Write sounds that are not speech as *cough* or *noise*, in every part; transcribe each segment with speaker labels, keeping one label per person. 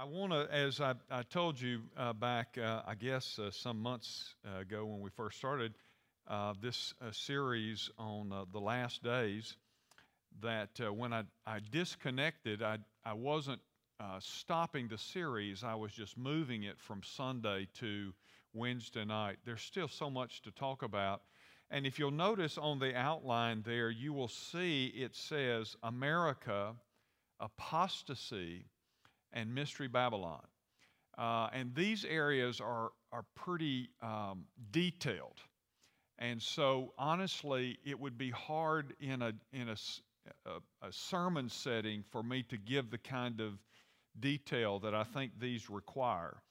Speaker 1: I want to, as I, I told you uh, back, uh, I guess, uh, some months uh, ago when we first started uh, this uh, series on the last days, that when I, I disconnected, I, I wasn't stopping the series, I was just moving it from Sunday to Wednesday night. There's still so much to talk about. And if you'll notice on the outline there, you will see it says America, apostasy, and Mystery Babylon. Uh, and these areas are, are pretty um, detailed. And so, honestly, it would be hard in, a, in a, a, a sermon setting for me to give the kind of detail that I think these require.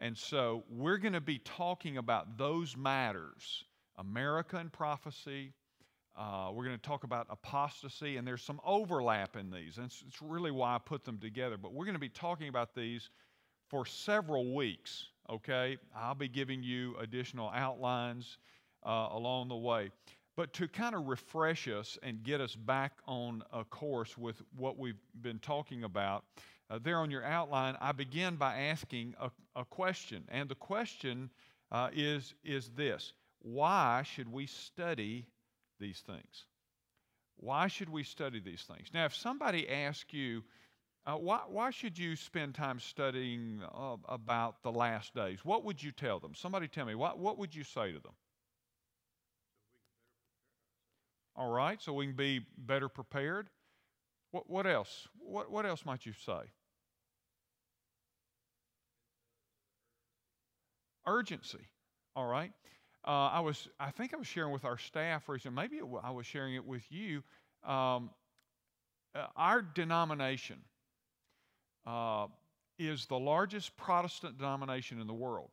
Speaker 1: And so, we're going to be talking about those matters America and prophecy, uh, we're going to talk about apostasy, and there's some overlap in these. And it's, it's, really why I put them together. But we're going to be talking about these for several weeks, okay? I'll be giving you additional outlines uh, along the way. But to kind of refresh us and get us back on a course with what we've been talking about, uh, there on your outline, I begin by asking a, a question. And the question uh, is, is this Why should we study these things? Why should we study these things? Now, if somebody asks you, uh, why, why should you spend time studying uh, about the last days? What would you tell them? Somebody tell me, what, what would you say to them? All right, so we can be better prepared. What, what else? What, what else might you say? Urgency. All right. Uh, I was, I think I was sharing with our staff recently, maybe it, I was sharing it with you. Um, uh, our denomination uh, is the largest Protestant denomination in the world.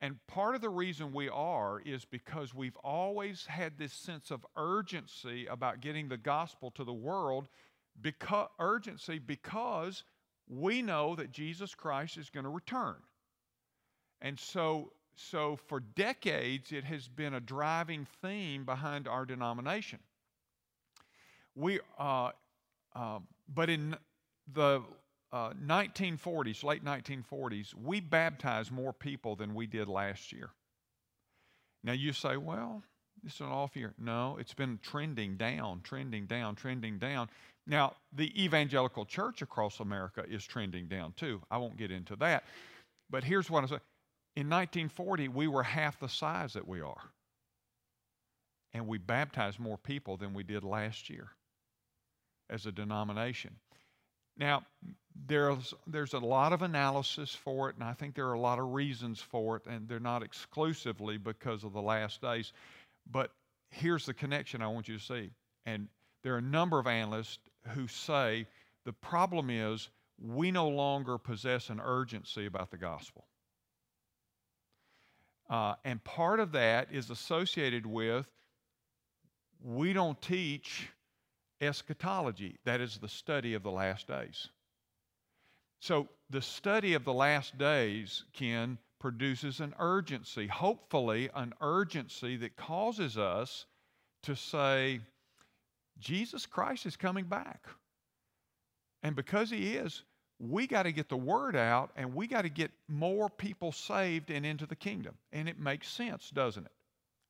Speaker 1: And part of the reason we are is because we've always had this sense of urgency about getting the gospel to the world, because, urgency because we know that Jesus Christ is going to return. And so so, for decades, it has been a driving theme behind our denomination. We, uh, uh, but in the uh, 1940s, late 1940s, we baptized more people than we did last year. Now you say, well, this is an off year. No, it's been trending down, trending down, trending down. Now, the evangelical church across America is trending down too. I won't get into that. But here's what I say in 1940, we were half the size that we are. And we baptized more people than we did last year as a denomination. Now, there's, there's a lot of analysis for it, and I think there are a lot of reasons for it, and they're not exclusively because of the last days. But here's the connection I want you to see. And there are a number of analysts who say the problem is we no longer possess an urgency about the gospel. Uh, and part of that is associated with we don't teach eschatology, that is the study of the last days. So, the study of the last days, Ken, produces an urgency, hopefully, an urgency that causes us to say, Jesus Christ is coming back. And because He is, we got to get the word out and we got to get more people saved and into the kingdom. And it makes sense, doesn't it?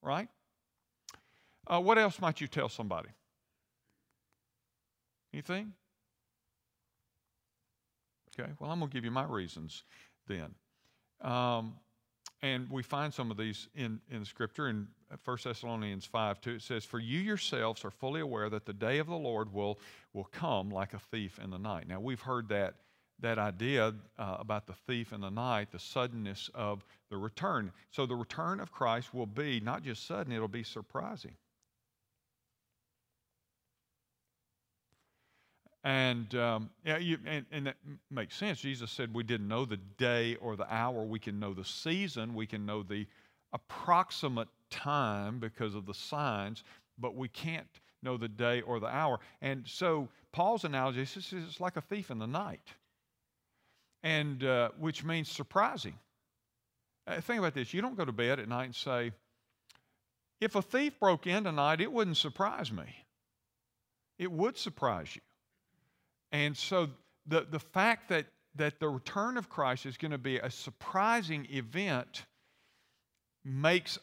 Speaker 1: Right? Uh, what else might you tell somebody? Anything? Okay, well, I'm going to give you my reasons then. Um, and we find some of these in, in Scripture in 1 Thessalonians 5 2. It says, For you yourselves are fully aware that the day of the Lord will, will come like a thief in the night. Now, we've heard that that idea uh, about the thief in the night, the suddenness of the return. So the return of Christ will be not just sudden, it'll be surprising. And, um, yeah, you, and, and that makes sense. Jesus said we didn't know the day or the hour. We can know the season, we can know the approximate time because of the signs, but we can't know the day or the hour. And so Paul's analogy is it's like a thief in the night and uh, which means surprising. Uh, think about this: you don't go to bed at night and say, "If a thief broke in tonight, it wouldn't surprise me." It would surprise you, and so the the fact that that the return of Christ is going to be a surprising event makes,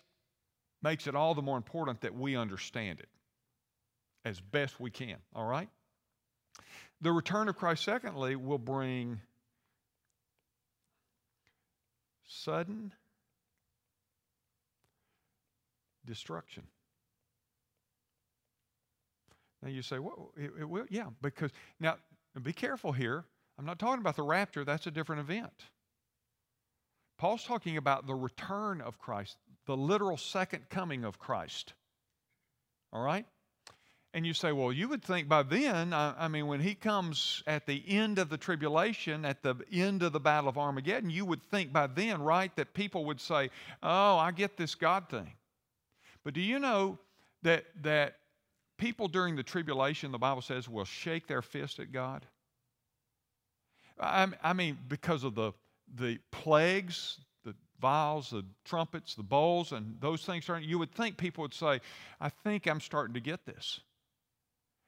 Speaker 1: makes it all the more important that we understand it as best we can, all right? The return of Christ, secondly, will bring sudden destruction. Now you say, well, it, it will, yeah, because now be careful here. I'm not talking about the rapture, that's a different event. Paul's talking about the return of Christ, the literal second coming of Christ. All right? And you say, well, you would think by then, I, I, mean, when he comes at the end of the tribulation, at the end of the Battle of Armageddon, you would think by then, right, that people would say, oh, I get this God thing. But do you know that, that people during the tribulation, the Bible says, will shake their fist at God? I, I mean, because of the, the plagues, the vials, the trumpets, the bowls, and those things, you would think people would say, I think I'm starting to get this.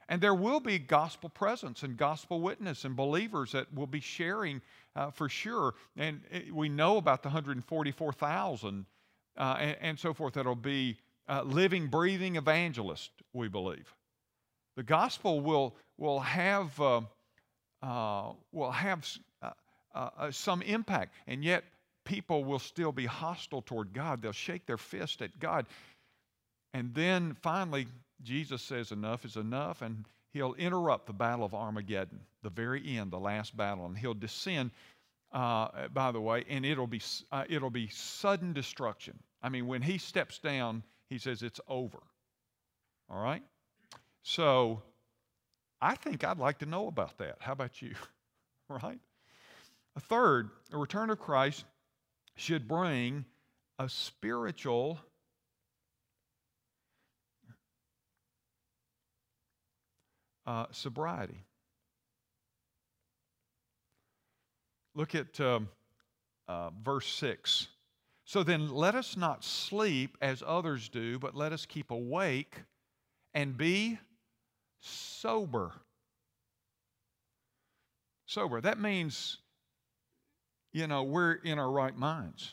Speaker 1: And there will be gospel presence and gospel witness and believers that will be sharing uh, for sure. And it, we know about the 144,000 uh, and, and, so forth that'll be uh, living, breathing evangelists, we believe. The gospel will, will have, uh, uh, will have uh, some impact, and yet people will still be hostile toward God. They'll shake their fist at God. And then finally, Jesus says enough is enough, and he'll interrupt the battle of Armageddon, the very end, the last battle, and he'll descend. Uh, by the way, and it'll be uh, it'll be sudden destruction. I mean, when he steps down, he says it's over. All right. So, I think I'd like to know about that. How about you? *laughs* right. A third, a return of Christ should bring a spiritual uh, sobriety. Look at um, uh, verse 6. So then let us not sleep as others do, but let us keep awake and be sober. Sober. That means, you know, we're in our right minds.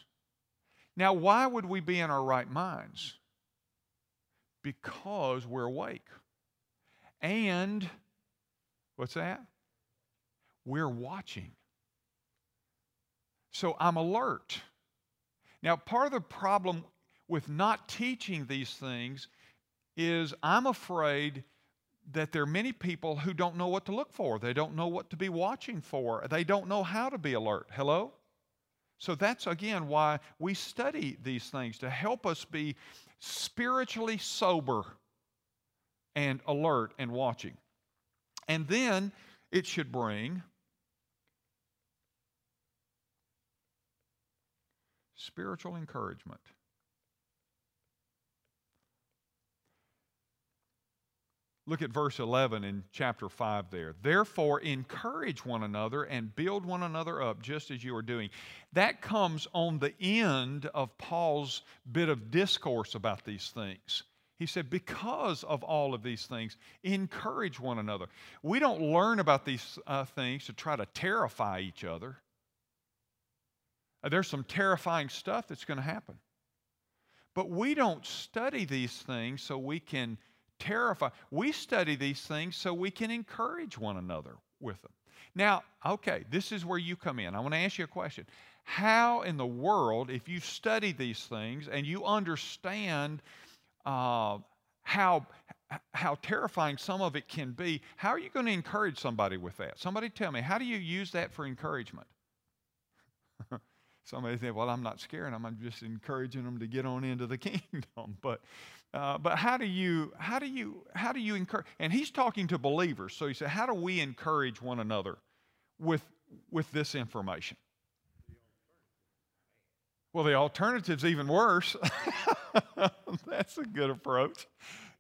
Speaker 1: Now, why would we be in our right minds? Because we're awake. And what's that? We're watching. So I'm alert. Now, part of the problem with not teaching these things is I'm afraid that there are many people who don't know what to look for. They don't know what to be watching for. They don't know how to be alert. Hello? So that's again why we study these things to help us be spiritually sober and alert and watching. And then it should bring spiritual encouragement. Look at verse 11 in chapter 5 there. Therefore, encourage one another and build one another up just as you are doing. That comes on the end of Paul's bit of discourse about these things. He said, because of all of these things, encourage one another. We don't learn about these uh, things to try to terrify each other. There's some terrifying stuff that's going to happen. But we don't study these things so we can terrify. We study these things so we can encourage one another with them. Now, okay, this is where you come in. I want to ask you a question. How in the world, if you study these things and you understand uh, how, how terrifying some of it can be, how are you going to encourage somebody with that? Somebody tell me, how do you use that for encouragement? *laughs* somebody say, well, I'm not scaring them. I'm just encouraging them to get on into the *laughs* kingdom. But, uh, but how do you, how do you, how do you encourage? And he's talking to believers. So he said, how do we encourage one another with, with this information? Well, the alternative's even worse. *laughs* that's a good approach.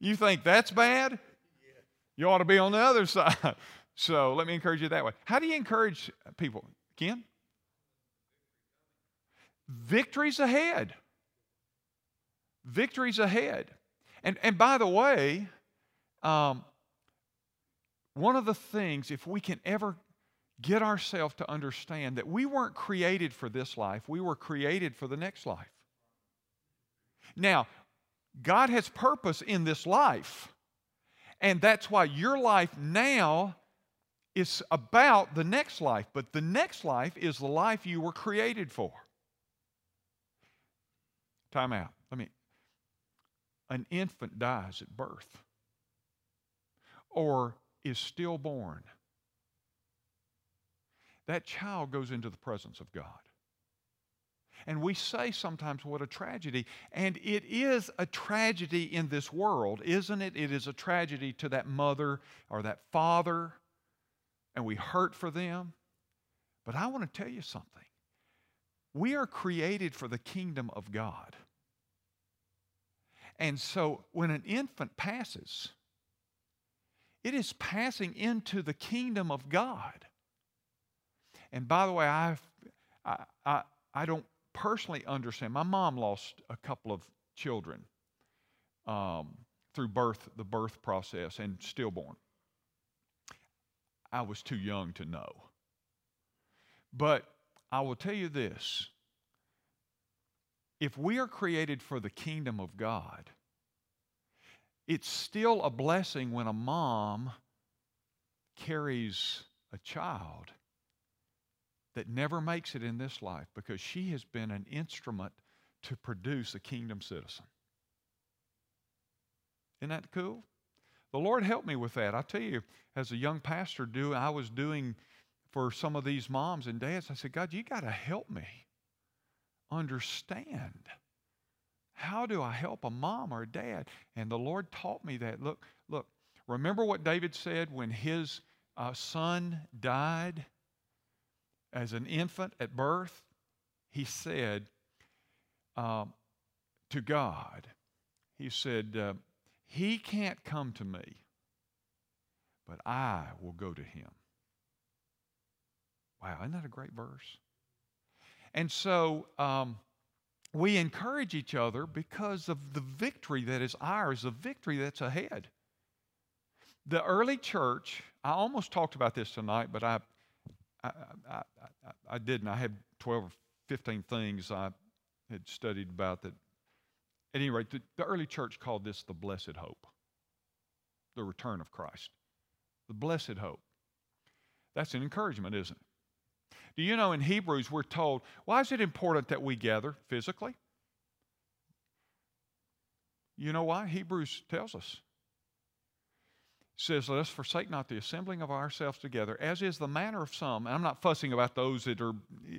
Speaker 1: You think that's bad? You ought to be on the other *laughs* side. So let me encourage you that way. How do you encourage people? Ken? Victory's ahead. Victory's ahead. And, and by the way, um, one of the things, if we can ever get ourselves to understand that we weren't created for this life, we were created for the next life. Now, God has purpose in this life. And that's why your life now is about the next life. But the next life is the life you were created for. Time out. Let me. An infant dies at birth or is stillborn. That child goes into the presence of God. And we say sometimes, what a tragedy. And it is a tragedy in this world, isn't it? It is a tragedy to that mother or that father, and we hurt for them. But I want to tell you something. We are created for the kingdom of God. And so when an infant passes, it is passing into the kingdom of God. And by the way, I've, I, I, I don't personally understand. My mom lost a couple of children um, through birth, the birth process, and stillborn. I was too young to know. But I will tell you this if we are created for the kingdom of God, it's still a blessing when a mom carries a child that never makes it in this life because she has been an instrument to produce a kingdom citizen. Isn't that cool? The Lord helped me with that. I tell you, as a young pastor, do I was doing for some of these moms and dads. I said, God, you got to help me understand. How do I help a mom or a dad? And the Lord taught me that. Look, look. Remember what David said when his uh, son died? As an infant at birth, he said uh, to God, He said, uh, He can't come to me, but I will go to Him. Wow, isn't that a great verse? And so um, we encourage each other because of the victory that is ours, the victory that's ahead. The early church, I almost talked about this tonight, but I I, I, I, didn't. I had 12 or 15 things I had studied about that. At any rate, the, the early church called this the blessed hope, the return of Christ. The blessed hope. That's an encouragement, isn't it? Do you know in Hebrews we're told, why is it important that we gather physically? You know why? Hebrews tells us says, Let us forsake not the assembling of ourselves together, as is the manner of some. And I'm not fussing about those that are,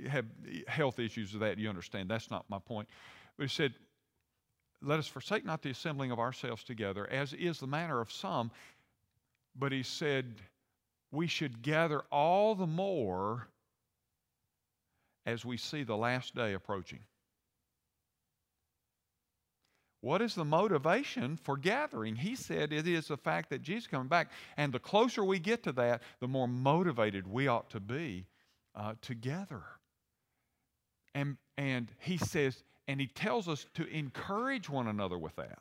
Speaker 1: have health issues of that. You understand. That's not my point. But he said, Let us forsake not the assembling of ourselves together, as is the manner of some. But he said, We should gather all the more as we see the last day approaching. What is the motivation for gathering? He said it is the fact that Jesus is coming back. And the closer we get to that, the more motivated we ought to be uh, together. And, and he says, and he tells us to encourage one another with that.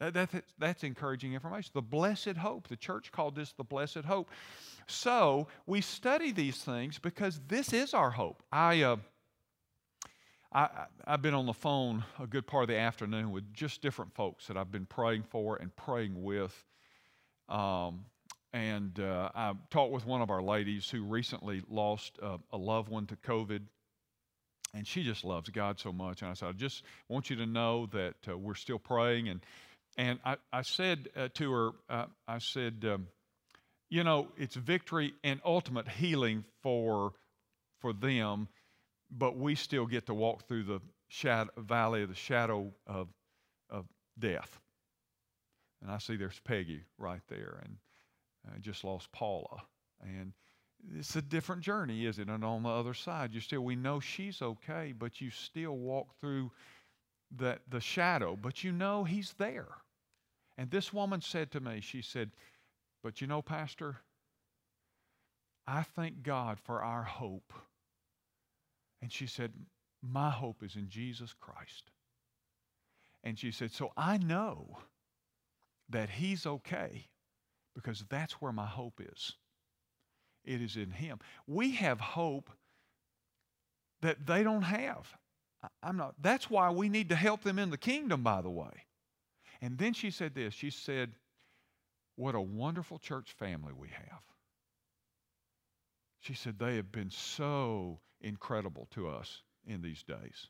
Speaker 1: That, that, that's encouraging information. The blessed hope. The church called this the blessed hope. So we study these things because this is our hope. I. Uh, I, have been on the phone a good part of the afternoon with just different folks that I've been praying for and praying with. Um, and uh, I talked with one of our ladies who recently lost a loved one to COVID. And she just loves God so much. And I said, I just want you to know that uh, we're still praying. And, and I, I said uh, to her, uh, I said, um, you know, it's victory and ultimate healing for, for them but we still get to walk through the shadow, valley of the shadow of, of death. And I see there's Peggy right there, and I just lost Paula. And it's a different journey, is it? And on the other side, you still, we know she's okay, but you still walk through the, the shadow, but you know he's there. And this woman said to me, she said, But you know, Pastor, I thank God for our hope and she said, My hope is in Jesus Christ. And she said, So I know that He's okay because that's where my hope is. it is in Him. We have hope that they don't have. I'm not, that's why we need to help them in the kingdom, by the way. And then she said this she said, What a wonderful church family we have. She said, They have been so incredible to us in these days.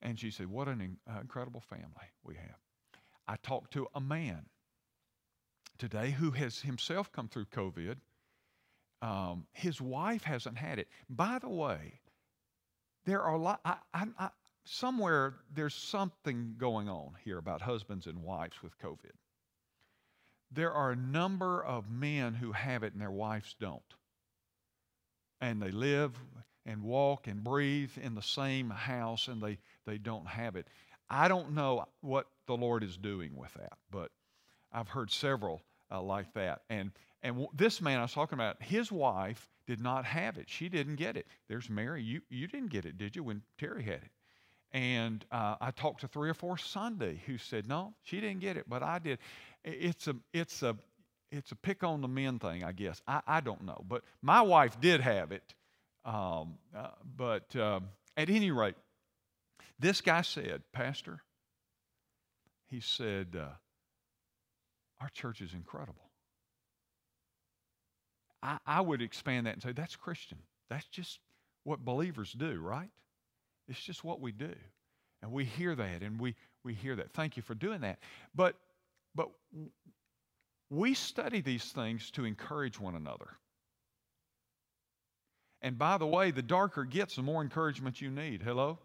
Speaker 1: And she said, What an uh, incredible family we have. I talked to a man today who has himself come through COVID. Um, his wife hasn't had it. By the way, there are a lot, I, I, I, somewhere there's something going on here about husbands and wives with COVID. There are a number of men who have it and their wives don't. And they live and walk and breathe in the same house and they, they don't have it. I don't know what the Lord is doing with that, but I've heard several uh, like that. And, and this man I was talking about, his wife did not have it. She didn't get it. There's Mary. You, you didn't get it, did you, when Terry had it? And uh, I talked to three or four Sunday who said, no, she didn't get it, but I did. It's a, it's a, it's a pick on the men thing, I guess. I, I don't know. But my wife did have it. Um, uh, but um, at any rate, this guy said, Pastor, he said, uh, our church is incredible. I, I would expand that and say, that's Christian. That's just what believers do, right? It's just what we do. And we hear that and we, we hear that. Thank you for doing that. But, but we study these things to encourage one another. And by the way, the darker it gets, the more encouragement you need. Hello?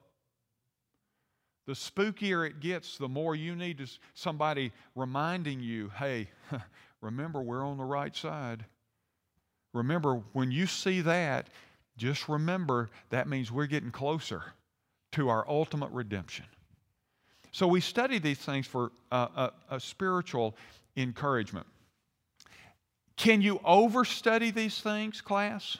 Speaker 1: The spookier it gets, the more you need somebody reminding you, hey, *laughs* remember, we're on the right side. Remember, when you see that, just remember that means we're getting closer to our ultimate redemption. So we study these things for uh, a, a spiritual encouragement. Can you overstudy these things, class?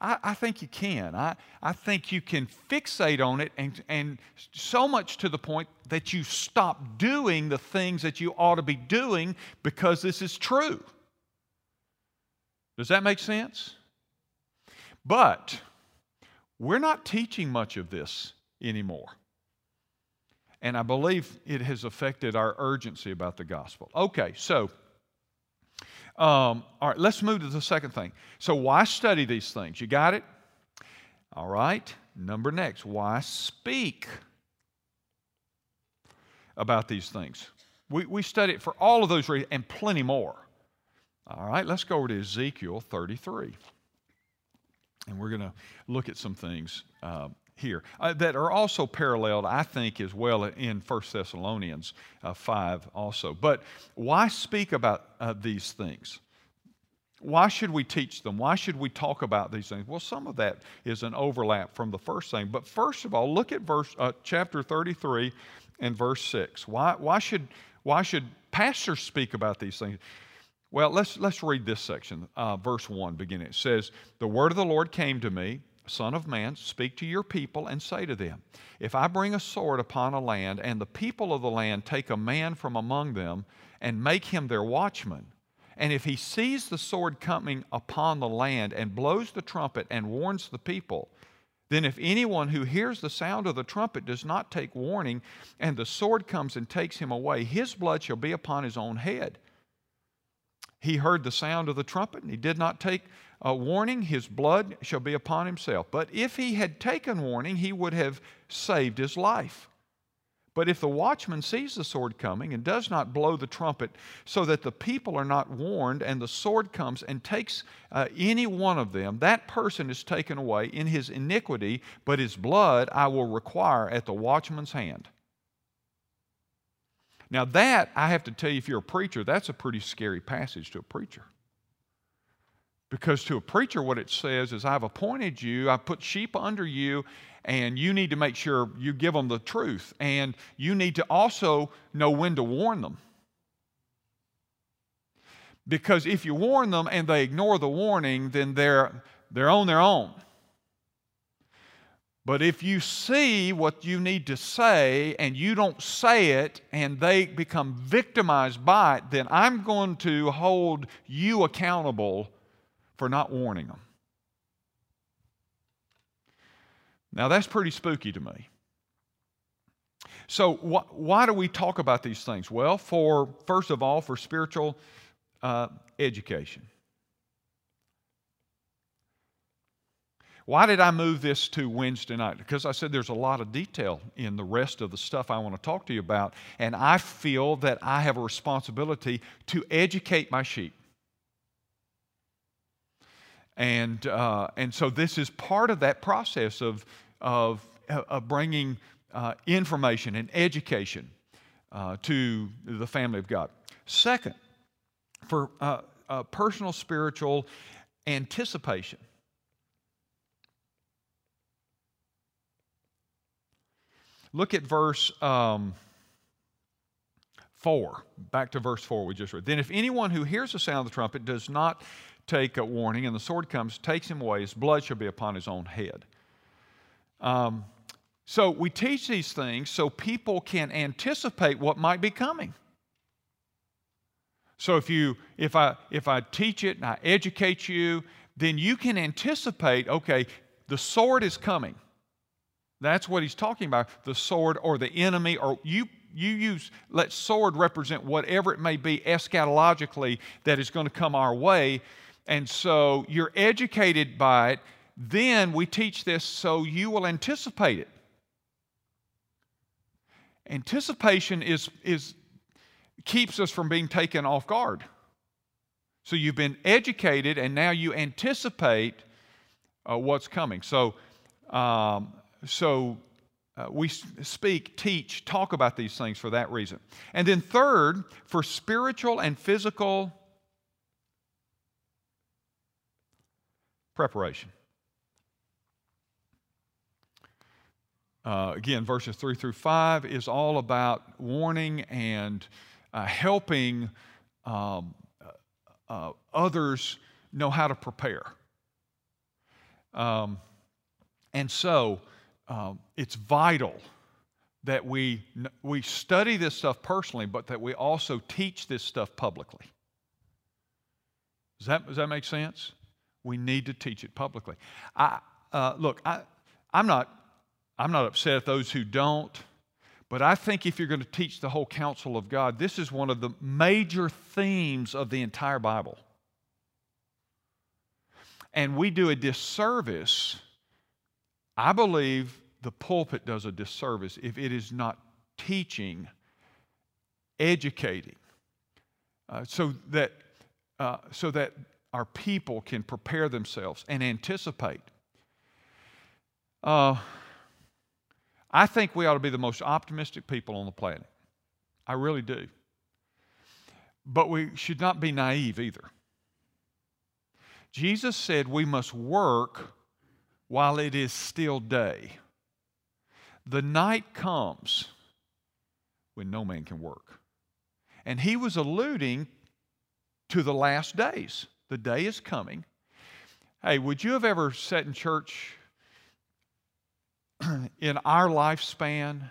Speaker 1: I, I, think you can. I, I think you can fixate on it and, and so much to the point that you stop doing the things that you ought to be doing because this is true. Does that make sense? But we're not teaching much of this anymore. And I believe it has affected our urgency about the gospel. Okay, so, um, all right, let's move to the second thing. So, why study these things? You got it? All right, number next, why speak about these things? We, we study it for all of those reasons and plenty more. All right, let's go over to Ezekiel 33. And we're going to look at some things uh, here uh, that are also paralleled, I think, as well in 1 Thessalonians uh, 5 also. But why speak about uh, these things? Why should we teach them? Why should we talk about these things? Well, some of that is an overlap from the first thing. But first of all, look at verse uh, chapter 33 and verse 6. Why, why, should, why should pastors speak about these things? Well, let's, let's read this section, uh, verse 1 beginning. It says, The word of the Lord came to me, Son of man, speak to your people and say to them, If I bring a sword upon a land, and the people of the land take a man from among them and make him their watchman, and if he sees the sword coming upon the land and blows the trumpet and warns the people, then if anyone who hears the sound of the trumpet does not take warning, and the sword comes and takes him away, his blood shall be upon his own head. He heard the sound of the trumpet and he did not take a warning, his blood shall be upon himself. But if he had taken warning, he would have saved his life. But if the watchman sees the sword coming and does not blow the trumpet so that the people are not warned, and the sword comes and takes uh, any one of them, that person is taken away in his iniquity, but his blood I will require at the watchman's hand. Now, that, I have to tell you, if you're a preacher, that's a pretty scary passage to a preacher. Because to a preacher, what it says is, I've appointed you, I've put sheep under you, and you need to make sure you give them the truth. And you need to also know when to warn them. Because if you warn them and they ignore the warning, then they're, they're on their own. But if you see what you need to say and you don't say it and they become victimized by it, then I'm going to hold you accountable for not warning them. Now, that's pretty spooky to me. So, wh- why do we talk about these things? Well, for first of all, for spiritual uh, education. Why did I move this to Wednesday night? Because I said there's a lot of detail in the rest of the stuff I want to talk to you about, and I feel that I have a responsibility to educate my sheep. And, uh, and so this is part of that process of, of, of bringing uh, information and education uh, to the family of God. Second, for uh, uh, personal spiritual anticipation. Look at verse um, 4. Back to verse 4 we just read. Then, if anyone who hears the sound of the trumpet does not take a warning, and the sword comes, takes him away, his blood shall be upon his own head. Um, so, we teach these things so people can anticipate what might be coming. So if you if I if I teach it and I educate you, then you can anticipate, okay, the sword is coming. That's what he's talking about the sword or the enemy, or you, you use, let sword represent whatever it may be eschatologically that is going to come our way. And so you're educated by it. Then we teach this so you will anticipate it. Anticipation is, is, keeps us from being taken off guard. So you've been educated and now you anticipate uh, what's coming. So um, so uh, we speak, teach, talk about these things for that reason. And then, third, for spiritual and physical preparation. Uh, again, verses 3 through 5 is all about warning and uh, helping um, uh, uh others know how to prepare. Um, and so, um, it's vital that we, we study this stuff personally, but that we also teach this stuff publicly. Does that, does that make sense? We need to teach it publicly. I, uh, look, I, I'm, not, I'm not upset at those who don't, but I think if you're going to teach the whole counsel of God, this is one of the major themes of the entire Bible. And we do a disservice, I believe, the pulpit does a disservice if it is not teaching, educating, uh, so that uh, so that our people can prepare themselves and anticipate. Uh, I think we ought to be the most optimistic people on the planet. I really do. But we should not be naive either. Jesus said we must work while it is still day. The night comes when no man can work. And he was alluding to the last days. The day is coming. Hey, would you have ever sat in church *clears throat* in our lifespan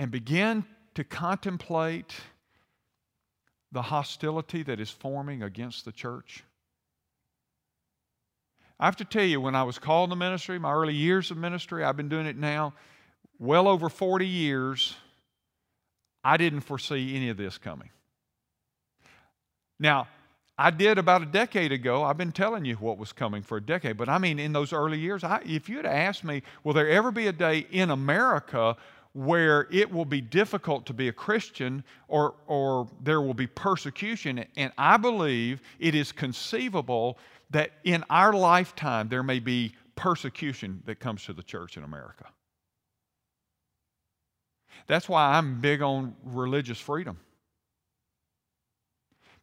Speaker 1: and begin to contemplate the hostility that is forming against the church? I have to tell you, when I was called to ministry, my early years of ministry, I've been doing it now well over 40 years, I didn't foresee any of this coming. Now, I did about a decade ago. I've been telling you what was coming for a decade, but I mean, in those early years, I, if you had asked me, will there ever be a day in America where it will be difficult to be a Christian or, or there will be persecution? And I believe it is conceivable that in our lifetime there may be persecution that comes to the church in America. That's why I'm big on religious freedom.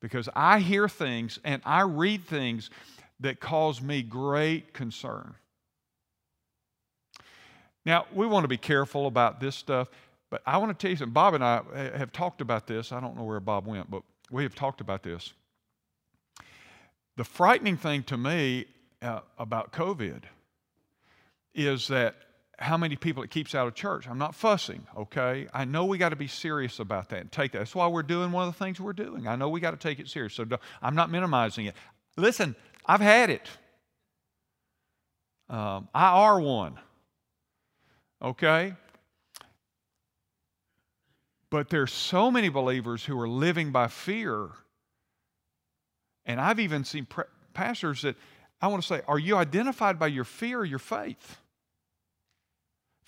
Speaker 1: Because I hear things and I read things that cause me great concern. Now, we want to be careful about this stuff, but I want to tell you something. Bob and I have talked about this. I don't know where Bob went, but we have talked about this. The frightening thing to me uh, about COVID is that how many people it keeps out of church. I'm not fussing, okay? I know we got to be serious about that and take that. That's why we're doing one of the things we're doing. I know we got to take it serious. So I'm not minimizing it. Listen, I've had it. Um, I are one, okay? But there's so many believers who are living by fear. And I've even seen pre- pastors that I want to say, are you identified by your fear or your faith?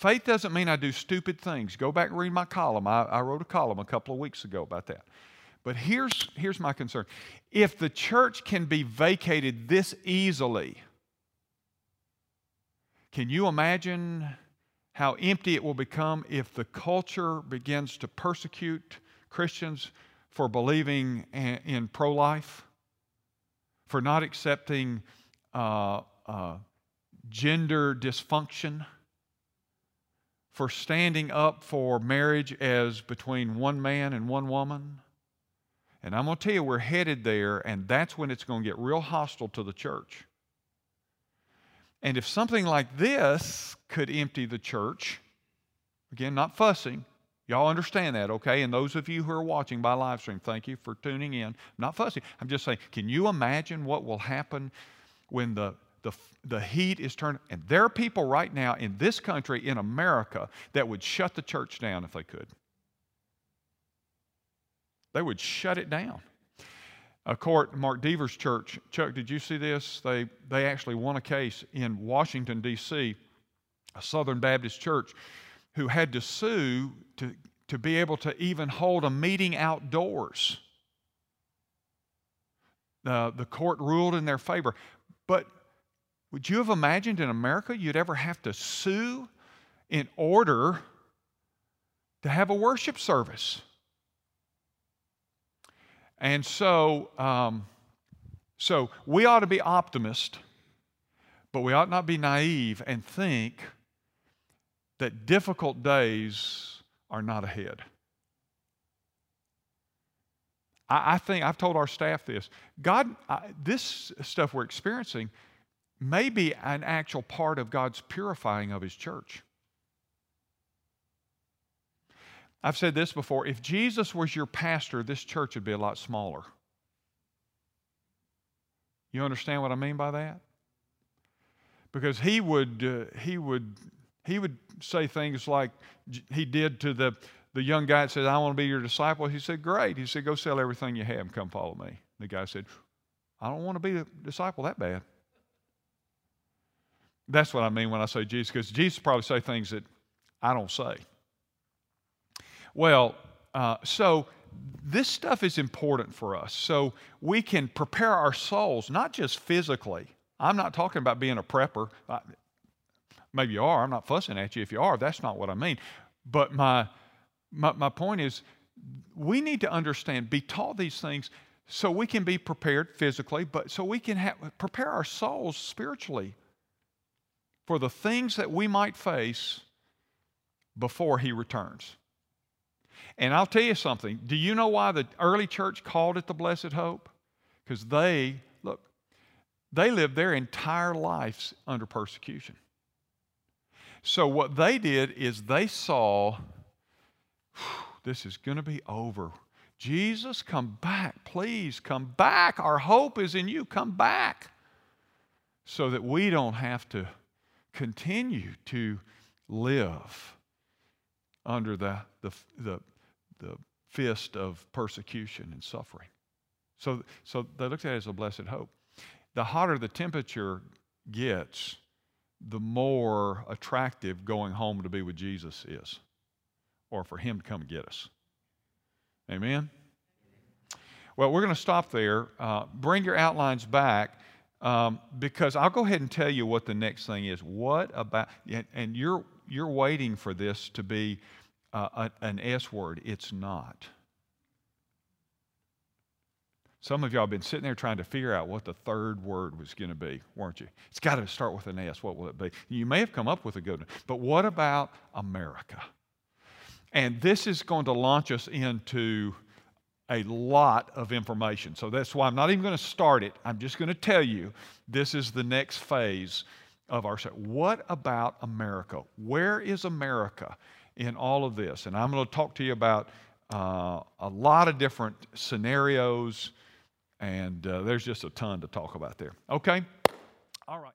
Speaker 1: Faith doesn't mean I do stupid things. Go back and read my column. I, I wrote a column a couple of weeks ago about that. But here's, here's my concern. If the church can be vacated this easily, can you imagine how empty it will become if the culture begins to persecute Christians for believing in pro life, for not accepting uh, uh, gender dysfunction? For standing up for marriage as between one man and one woman. And I'm going to tell you, we're headed there, and that's when it's going to get real hostile to the church. And if something like this could empty the church, again, not fussing, y'all understand that, okay? And those of you who are watching by live stream, thank you for tuning in. I'm not fussing. I'm just saying, can you imagine what will happen when the the, the heat is turned. And there are people right now in this country, in America, that would shut the church down if they could. They would shut it down. A court, Mark Dever's church, Chuck, did you see this? They, they actually won a case in Washington, D.C., a Southern Baptist church, who had to sue to, to be able to even hold a meeting outdoors. Uh, the court ruled in their favor. But would you have imagined in America you'd ever have to sue in order to have a worship service? And so, um, so we ought to be optimist, but we ought not be naive and think that difficult days are not ahead. I, I think I've told our staff this. God, I, this stuff we're experiencing may be an actual part of God's purifying of His church. I've said this before if Jesus was your pastor, this church would be a lot smaller. You understand what I mean by that? Because he would, uh, he would, he would say things like he did to the, the young guy that said, I want to be your disciple. He said, Great. He said, Go sell everything you have and come follow me. The guy said, I don't want to be a disciple that bad. That's what I mean when I say Jesus, because Jesus probably say things that I don't say. Well, uh, so this stuff is important for us. So we can prepare our souls, not just physically. I'm not talking about being a prepper. maybe you are. I'm not fussing at you if you are. That's not what I mean. But my, my, my point is, we need to understand, be taught these things so we can be prepared physically, but so we can have, prepare our souls spiritually for the things that we might face before he returns. And I'll tell you something. Do you know why the early church called it the Blessed Hope? Because they, look, they lived their entire lives under persecution. So what they did is they saw, this is going to be over. Jesus, come back. Please come back. Our hope is in you. Come back. So that we don't have to continue to live under the, the, the, the fist of persecution and suffering. So, so they looked at it as a blessed hope. The hotter the temperature gets, the more attractive going home to be with Jesus is, or for Him to come get us. Amen? Well, we're going to stop there. Uh, bring your outlines back. Um, because I'll go ahead and tell you what the next thing is. What about, and you're, you're waiting for this to be uh, an S word. It's not. Some of y'all have been sitting there trying to figure out what the third word was going to be, weren't you? It's got to start with an S. What will it be? You may have come up with a good one, but what about America? And this is going to launch us into a lot of information. So that's why I'm not even going to start it. I'm just going to tell you this is the next phase of our what about America? Where is America in all of this? And I'm going to talk to you about uh, a lot of different scenarios, and uh, there's just a ton to talk about there. Okay? All right.